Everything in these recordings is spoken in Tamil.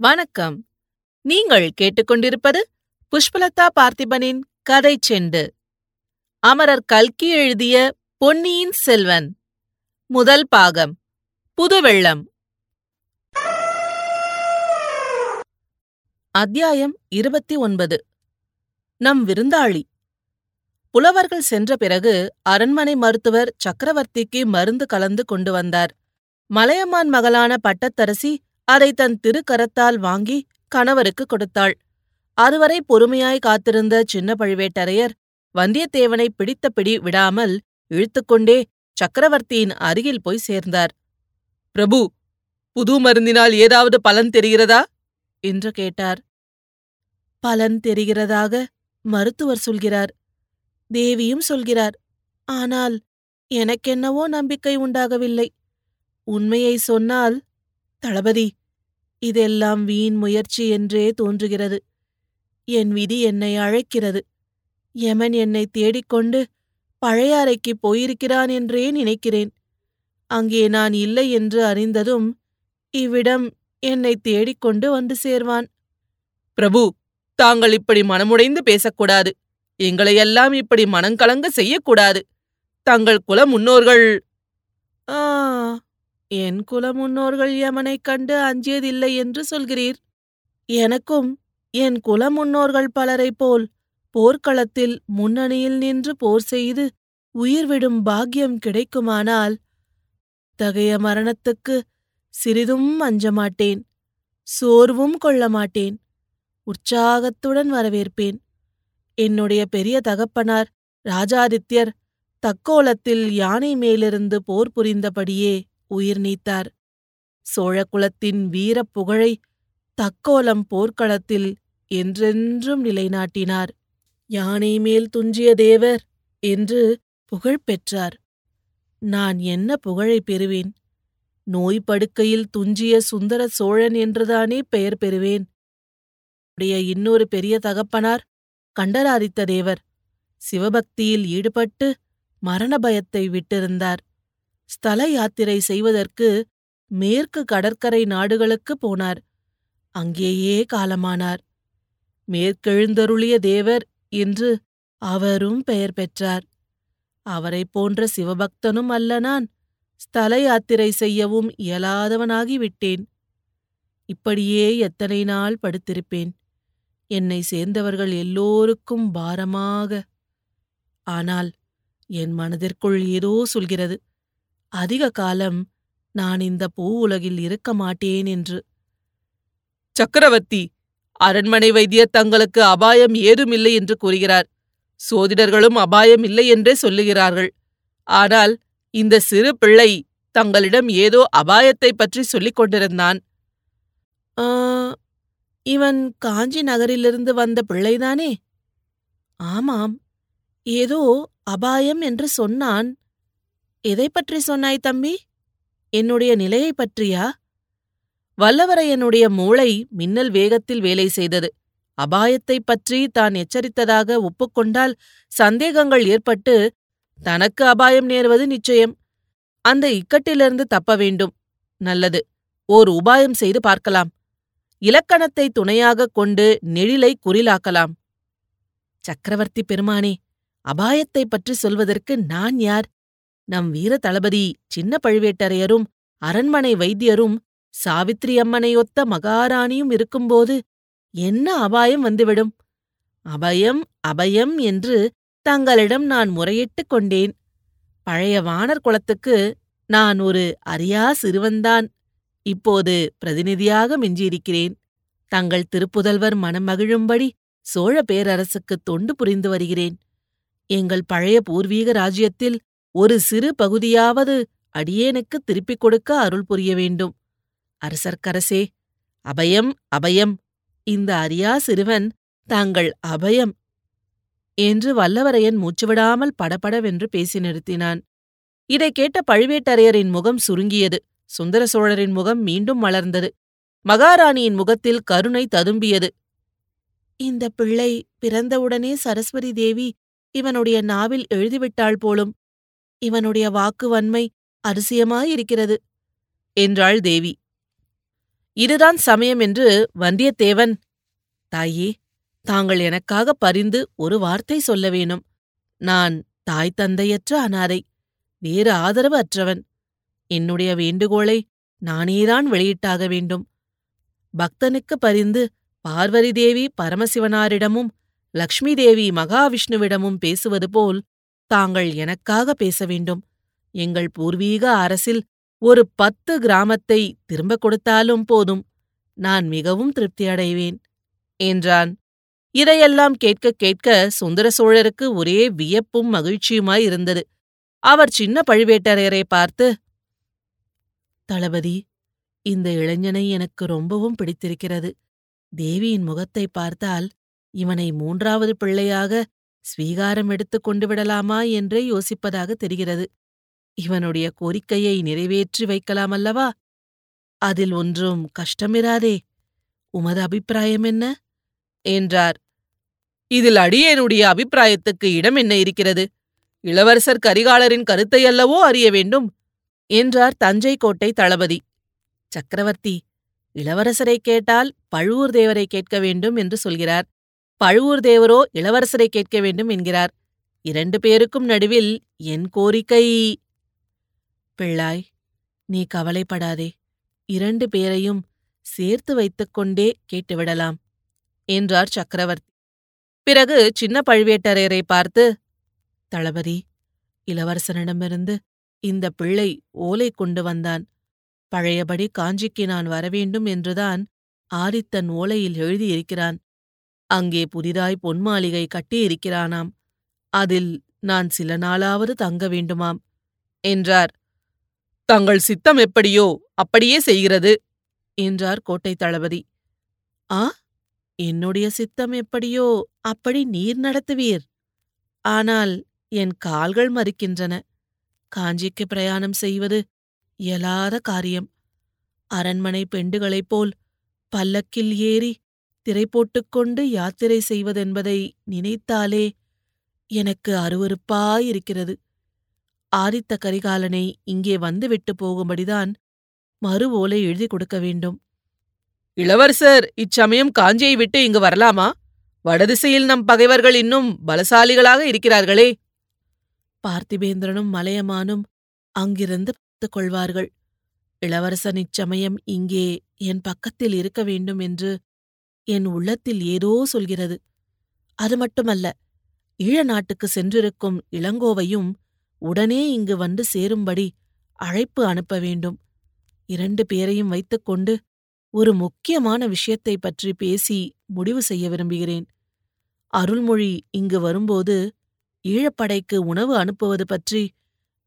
வணக்கம். நீங்கள் கேட்டுக்கொண்டிருப்பது புஷ்பலதா பார்த்திபனின் கதை செண்டு. அமரர் கல்கி எழுதிய பொன்னியின் செல்வன். முதல் பாகம் புதுவெள்ளம். அத்தியாயம் இருபத்தி ஒன்பது. நம் விருந்தாளி. புலவர்கள் சென்ற பிறகு அரண்மனை மருத்துவர் சக்கரவர்த்திக்கு மருந்து கலந்து கொண்டு வந்தார். மலையம்மான் மகளான பட்டத்தரசி அதை தன் திருக்கரத்தால் வாங்கி கணவருக்கு கொடுத்தாள். அதுவரை பொறுமையாய் காத்திருந்த சின்ன பழுவேட்டரையர் வந்தியத்தேவனை பிடித்த பிடி விடாமல் இழுத்துக்கொண்டே சக்கரவர்த்தியின் அருகில் போய் சேர்ந்தார். பிரபு புது மருந்தினால் ஏதாவது பலன் தெரிகிறதா? என்று கேட்டார். பலன் தெரிகிறதாக மருத்துவர் சொல்கிறார். தேவியும் சொல்கிறார். ஆனால் எனக்கென்னவோ நம்பிக்கை உண்டாகவில்லை. உண்மையை சொன்னால் தளபதி இதெல்லாம் வீண் முயற்சி என்றே தோன்றுகிறது. என் விதி என்னை அழைக்கிறது. யமன் என்னை தேடிக்கொண்டு பழைய அறைக்கு போயிருக்கிறான் என்றே நினைக்கிறேன். அங்கே நான் இல்லை என்று அறிந்ததும் இவ்விடம் என்னை தேடிக்கொண்டு வந்து சேர்வான். பிரபு தாங்கள் இப்படி மனமுடைந்து பேசக்கூடாது. எங்களையெல்லாம் இப்படி மனங்கலங்க செய்யக்கூடாது. தங்கள் குல முன்னோர்கள் ஆ என் குல முன்னோர்கள் யமனைக் கண்டு அஞ்சியதில்லை என்று சொல்கிறீர். எனக்கும் என் குல முன்னோர்கள் பலரைப் போல் போர்க்களத்தில் முன்னணியில் நின்று போர் செய்து உயிர் விடும் பாக்கியம் கிடைக்குமானால் தகைய மரணத்துக்கு சிறிதும் அஞ்சமாட்டேன். சோர்வும் கொள்ள மாட்டேன் உற்சாகத்துடன் வரவேற்பேன். என்னுடைய பெரிய தகப்பனார் ராஜாதித்யர் தக்கோலத்தில் யானை மேலிருந்து போர் புரிந்தபடியே உயிர் நீத்தார். சோழகுலத்தின் வீரப் புகழை தக்கோலம் போர்க்களத்தில் என்றென்றும் நிலைநாட்டினார். யானை மேல் துஞ்சிய தேவர் என்று புகழ் பெற்றார். நான் என்ன புகழை பெறுவேன்? நோய் படுக்கையில் துஞ்சிய சுந்தர சோழன் என்றுதானே பெயர் பெறுவேன்? உடைய இன்னொரு பெரிய தகப்பனார் கண்டராதித்த தேவர். சிவபக்தியில் ஈடுபட்டு மரண பயத்தை விட்டிருந்தார். ஸ்தல யாத்திரை செய்வதற்கு மேற்கு கடற்கரை நாடுகளுக்கு போனார். அங்கேயே காலமானார். மேற்கெழுந்தருளிய தேவர் என்று அவரும் பெயர் பெற்றார். அவரைப் போன்ற சிவபக்தனும் அல்ல நான். ஸ்தல யாத்திரை செய்யவும் இயலாதவனாகிவிட்டேன் இப்படியே எத்தனை நாள் படுத்திருப்பேன். என்னை சேர்ந்தவர்கள் எல்லோருக்கும் பாரமாக. ஆனால் என் மனதிற்குள் ஏதோ சொல்கிறது. அதிக காலம் நான் இந்த பூ உலகில் இருக்க மாட்டேன் என்று. சக்கரவர்த்தி அரண்மனை வைத்தியர் தங்களுக்கு அபாயம் ஏதுமில்லை என்று கூறுகிறார். சோதிடர்களும் அபாயம் இல்லை என்றே சொல்லுகிறார்கள். ஆனால் இந்த சிறு பிள்ளை தங்களிடம் ஏதோ அபாயத்தை பற்றி சொல்லிக் கொண்டிருந்தான். "ஆ, இவன் காஞ்சி நகரிலிருந்து வந்த பிள்ளைதானே? ஆமாம் ஏதோ அபாயம் என்று சொன்னான். எதை பற்றி சொன்னாய் தம்பி? என்னுடைய நிலையைப் பற்றியா? வல்லவரையனுடைய மூளை மின்னல் வேகத்தில் வேலை செய்தது. அபாயத்தைப் பற்றி தான் எச்சரித்ததாக ஒப்புக்கொண்டால் சந்தேகங்கள் ஏற்பட்டு தனக்கு அபாயம் நேர்வது நிச்சயம். அந்த இக்கட்டிலிருந்து தப்ப வேண்டும். நல்லது. ஓர் உபாயம் செய்து பார்க்கலாம். இலக்கணத்தை துணையாகக் கொண்டு நெழிலை குறிலாக்கலாம். சக்கரவர்த்தி பெருமானே அபாயத்தைப் பற்றி சொல்வதற்கு நான் யார்? நம் வீர தளபதி சின்ன பழுவேட்டரையரும் அரண்மனை வைத்தியரும் சாவித்திரி அம்மனையொத்த மகாராணியும் இருக்கும்போது என்ன அபாயம் வந்துவிடும்? அபயம் அபயம் என்று தங்களிடம் நான் முறையிட்டுக் கொண்டேன். பழைய வானர் குலத்துக்கு நான் ஒரு அரியா சிறுவன்தான். இப்போது பிரதிநிதியாக மிஞ்சியிருக்கிறேன். தங்கள் திருப்புதல்வர் மனம் மகிழும்படி சோழ பேரரசுக்கு தொண்டு புரிந்து வருகிறேன். எங்கள் பழைய பூர்வீக ராஜ்யத்தில் ஒரு சிறு பகுதியாவது அடியேனுக்கு திருப்பிக் கொடுக்க அருள் புரிய வேண்டும். அரசர்க்கரசே அபயம் அபயம். இந்த அறியா சிறுவன் தாங்கள் அபயம் என்று வல்லவரையன் மூச்சுவிடாமல் படபடவென்று பேசி நிறுத்தினான். இதைக் கேட்ட பழுவேட்டரையரின் முகம் சுருங்கியது. சுந்தர சோழரின் முகம் மீண்டும் மலர்ந்தது. மகாராணியின் முகத்தில் கருணை ததும்பியது. இந்த பிள்ளை பிறந்தவுடனே சரஸ்வதி தேவி இவனுடைய நாவில் எழுதிவிட்டாள் போலும். இவனுடைய வாக்கு வன்மை அதிசயமாயிருக்கிறது. என்றாள் தேவி. இதுதான் சமயம் என்று வந்தியத்தேவன். தாயே தாங்கள் எனக்காக பரிந்து ஒரு வார்த்தை சொல்ல வேணும். நான் தாய் தந்தையற்ற அனாதை வேறு ஆதரவு அற்றவன். என்னுடைய வேண்டுகோளை நானேதான் வெளியிட்டாக வேண்டும். பக்தனுக்கு பரிந்து பார்வதி தேவி பரமசிவனாரிடமும் லக்ஷ்மி தேவி மகாவிஷ்ணுவிடமும் பேசுவது போல் தாங்கள் எனக்காக பேச வேண்டும். எங்கள் பூர்வீக அரசில் ஒரு பத்து கிராமத்தை திரும்ப கொடுத்தாலும் போதும். நான் மிகவும் திருப்தியடைவேன் என்றான். இதையெல்லாம் கேட்க கேட்க சுந்தர சோழருக்கு ஒரே வியப்பும் மகிழ்ச்சியுமாய் இருந்தது. அவர் சின்ன பழுவேட்டரையரை பார்த்து தளபதி இந்த இளைஞனை எனக்கு ரொம்பவும் பிடித்திருக்கிறது. தேவியின் முகத்தை பார்த்தால் இவனை மூன்றாவது பிள்ளையாக ஸ்வீகாரம் எடுத்துக் கொண்டு விடலாமா என்றே யோசிப்பதாக தெரிகிறது. இவனுடைய கோரிக்கையை நிறைவேற்றி வைக்கலாமல்லவா அதில் ஒன்றும் கஷ்டமிராதே. உமது அபிப்பிராயம் என்ன? என்றார். இதில் அடியேனுடைய அபிப்பிராயத்துக்கு இடம் என்ன இருக்கிறது? இளவரசர் கரிகாலரின் கருத்தை அல்லவோ அறிய வேண்டும்? என்றார் தஞ்சை கோட்டை தளபதி. சக்கரவர்த்தி இளவரசரை கேட்டால் பழுவூர் தேவரை கேட்க வேண்டும் என்று சொல்கிறார். பழுவூர் தேவரோ இளவரசரை கேட்க வேண்டும் என்கிறார். இரண்டு பேருக்கும் நடுவில் என் கோரிக்கை. பிள்ளாய் நீ கவலைப்படாதே. இரண்டு பேரையும் சேர்த்து வைத்துக்கொண்டே கேட்டுவிடலாம் என்றார் சக்கரவர்த்தி. பிறகு சின்ன பழுவேட்டரையரை பார்த்து தளபதி இளவரசனிடமிருந்து இந்த பிள்ளை ஓலை கொண்டு வந்தான். பழையபடி காஞ்சிக்கு நான் வரவேண்டும் என்றுதான் ஆதித்தன் ஓலையில் எழுதியிருக்கிறான். அங்கே புதிதாய் பொன்மாளிகை கட்டியிருக்கிறானாம் அதில் நான் சில நாளாவது தங்க வேண்டுமாம் என்றார். தங்கள் சித்தம் எப்படியோ அப்படியே செய்கிறது என்றார் கோட்டை தளபதி. ஆ என்னுடைய சித்தம் எப்படியோ அப்படி நீர் நடத்துவீர். ஆனால் என் கால்கள் மறுக்கின்றன. காஞ்சிக்கு பிரயாணம் செய்வது இயலாத காரியம். அரண்மனை பெண்டுகளைப் போல் பல்லக்கில் ஏறி திரை போட்டுக்கொண்டு யாத்திரை செய்வதென்பதை நினைத்தாலே எனக்கு அருவருப்பாயிருக்கிறது. ஆதித்த கரிகாலனை இங்கே வந்துவிட்டு போகும்படிதான் மறு ஓலை எழுதி கொடுக்க வேண்டும். இளவரசர் இச்சமயம் காஞ்சியை விட்டு இங்கு வரலாமா? வடதிசையில் நம் பகைவர்கள் இன்னும் பலசாலிகளாக இருக்கிறார்களே. பார்த்திபேந்திரனும் மலையமானும் அங்கிருந்து பார்த்துக் கொள்வார்கள். இளவரசன் இச்சமயம் இங்கே என் பக்கத்தில் இருக்க வேண்டும் என்று என் உள்ளத்தில் ஏதோ சொல்கிறது. அது மட்டுமல்ல ஈழ நாட்டுக்கு சென்றிருக்கும் இளங்கோவையும் உடனே இங்கு வந்து சேரும்படி அழைப்பு அனுப்ப வேண்டும். இரண்டு பேரையும் வைத்துக்கொண்டு ஒரு முக்கியமான விஷயத்தை பற்றி பேசி முடிவு செய்ய விரும்புகிறேன். அருள்மொழி இங்கு வரும்போது ஈழப்படைக்கு உணவு அனுப்புவது பற்றி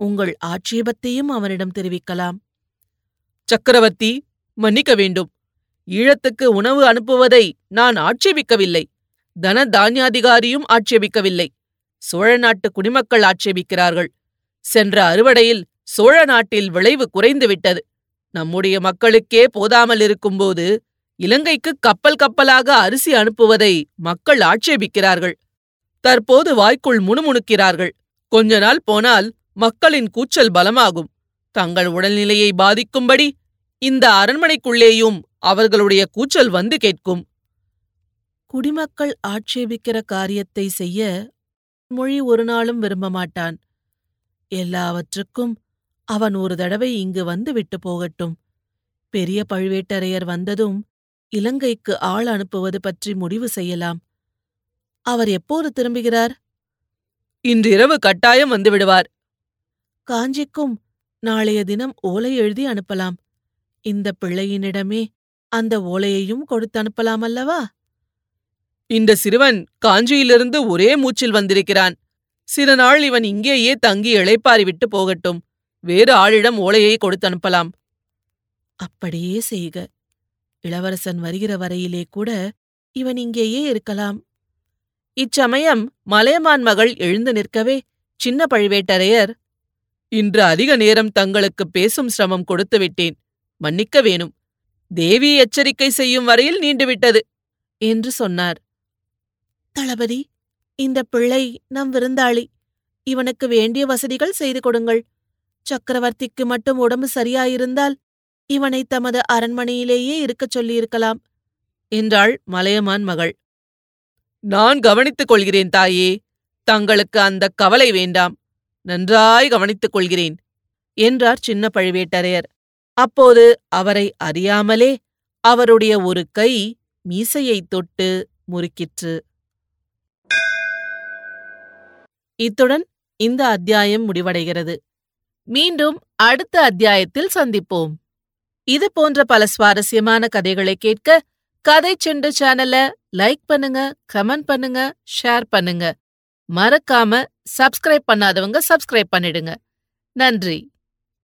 உங்கள் ஆட்சேபத்தையும் அவனிடம் தெரிவிக்கலாம். சக்கரவர்த்தி மன்னிக்க வேண்டும். ஈழத்துக்கு உணவு அனுப்புவதை நான் ஆட்சேபிக்கவில்லை. தன தானியாதிகாரியும் ஆட்சேபிக்கவில்லை. சோழ நாட்டு குடிமக்கள் ஆட்சேபிக்கிறார்கள். சென்ற அறுவடையில் சோழ நாட்டில் விளைவு குறைந்துவிட்டது. நம்முடைய மக்களுக்கே போதாமல் இருக்கும்போது இலங்கைக்கு கப்பல் கப்பலாக அரிசி அனுப்புவதை மக்கள் ஆட்சேபிக்கிறார்கள். தற்போது வாய்க்குள் முணுமுணுக்கிறார்கள். கொஞ்ச நாள் போனால் மக்களின் கூச்சல் பலமாகும். தங்கள் உடல்நிலையை பாதிக்கும்படி இந்த அரண்மனைக்குள்ளேயும் அவர்களுடைய கூச்சல் வந்து கேட்கும். குடிமக்கள் ஆட்சேபிக்கிற காரியத்தை செய்ய மொழி ஒரு நாளும் விரும்ப மாட்டான். எல்லாவற்றுக்கும் அவன் ஒரு தடவை இங்கு வந்து விட்டு போகட்டும். பெரிய பழுவேட்டரையர் வந்ததும் இலங்கைக்கு ஆள் அனுப்புவது பற்றி முடிவு செய்யலாம். அவர் எப்போது திரும்புகிறார்? இன்றிரவு கட்டாயம் வந்து விடுவார். காஞ்சிக்கும் நாளைய தினம் ஓலை எழுதி அனுப்பலாம். இந்த பிள்ளையினிடமே அந்த ஓலையையும் கொடுத்து அனுப்பலாம் அல்லவா இந்த சிறுவன் காஞ்சியிலிருந்து ஒரே மூச்சில் வந்திருக்கிறான். சில நாள் இவன் இங்கேயே தங்கி இளைப்பாரி விட்டு போகட்டும். வேறு ஆளிடம் ஓலையை கொடுத்து அனுப்பலாம். அப்படியே செய்க. இளவரசன் வருகிற வரையிலே கூட இவன் இங்கேயே இருக்கலாம். இச்சமயம் மலையமான் மகள் எழுந்து நிற்கவே சின்ன பழுவேட்டரையர் இன்று அதிக நேரம் தங்களுக்கு பேசும் சிரமம் கொடுத்து விட்டேன். மன்னிக்க வேணும். தேவி எச்சரிக்கை செய்யும் வரையில் நீண்டுவிட்டது என்று சொன்னார். தளபதி இந்த பிள்ளை நம் விருந்தாளி. இவனுக்கு வேண்டிய வசதிகள் செய்து கொடுங்கள். சக்கரவர்த்திக்கு மட்டும் உடம்பு சரியாயிருந்தால் இவனை தமது அரண்மனையிலேயே இருக்கச் சொல்லியிருக்கலாம் என்றாள் மலையமான் மகள். நான் கவனித்துக் கொள்கிறேன் தாயே தங்களுக்கு அந்த கவலை வேண்டாம். நன்றாய் கவனித்துக் கொள்கிறேன் என்றார் சின்ன பழுவேட்டரையர். அப்போது அவரை அறியாமலே அவருடைய ஒரு கை மீசையைத் தொட்டு முறுக்கிற்று. இத்துடன் இந்த அத்தியாயம் முடிவடைகிறது. மீண்டும் அடுத்த அத்தியாயத்தில் சந்திப்போம். இது போன்ற பல சுவாரஸ்யமான கதைகளை கேட்க கதை செண்டு சேனலை லைக் பண்ணுங்க கமெண்ட் பண்ணுங்க ஷேர் பண்ணுங்க. மறக்காம சப்ஸ்கிரைப் பண்ணாதவங்க சப்ஸ்கிரைப் பண்ணிடுங்க. நன்றி.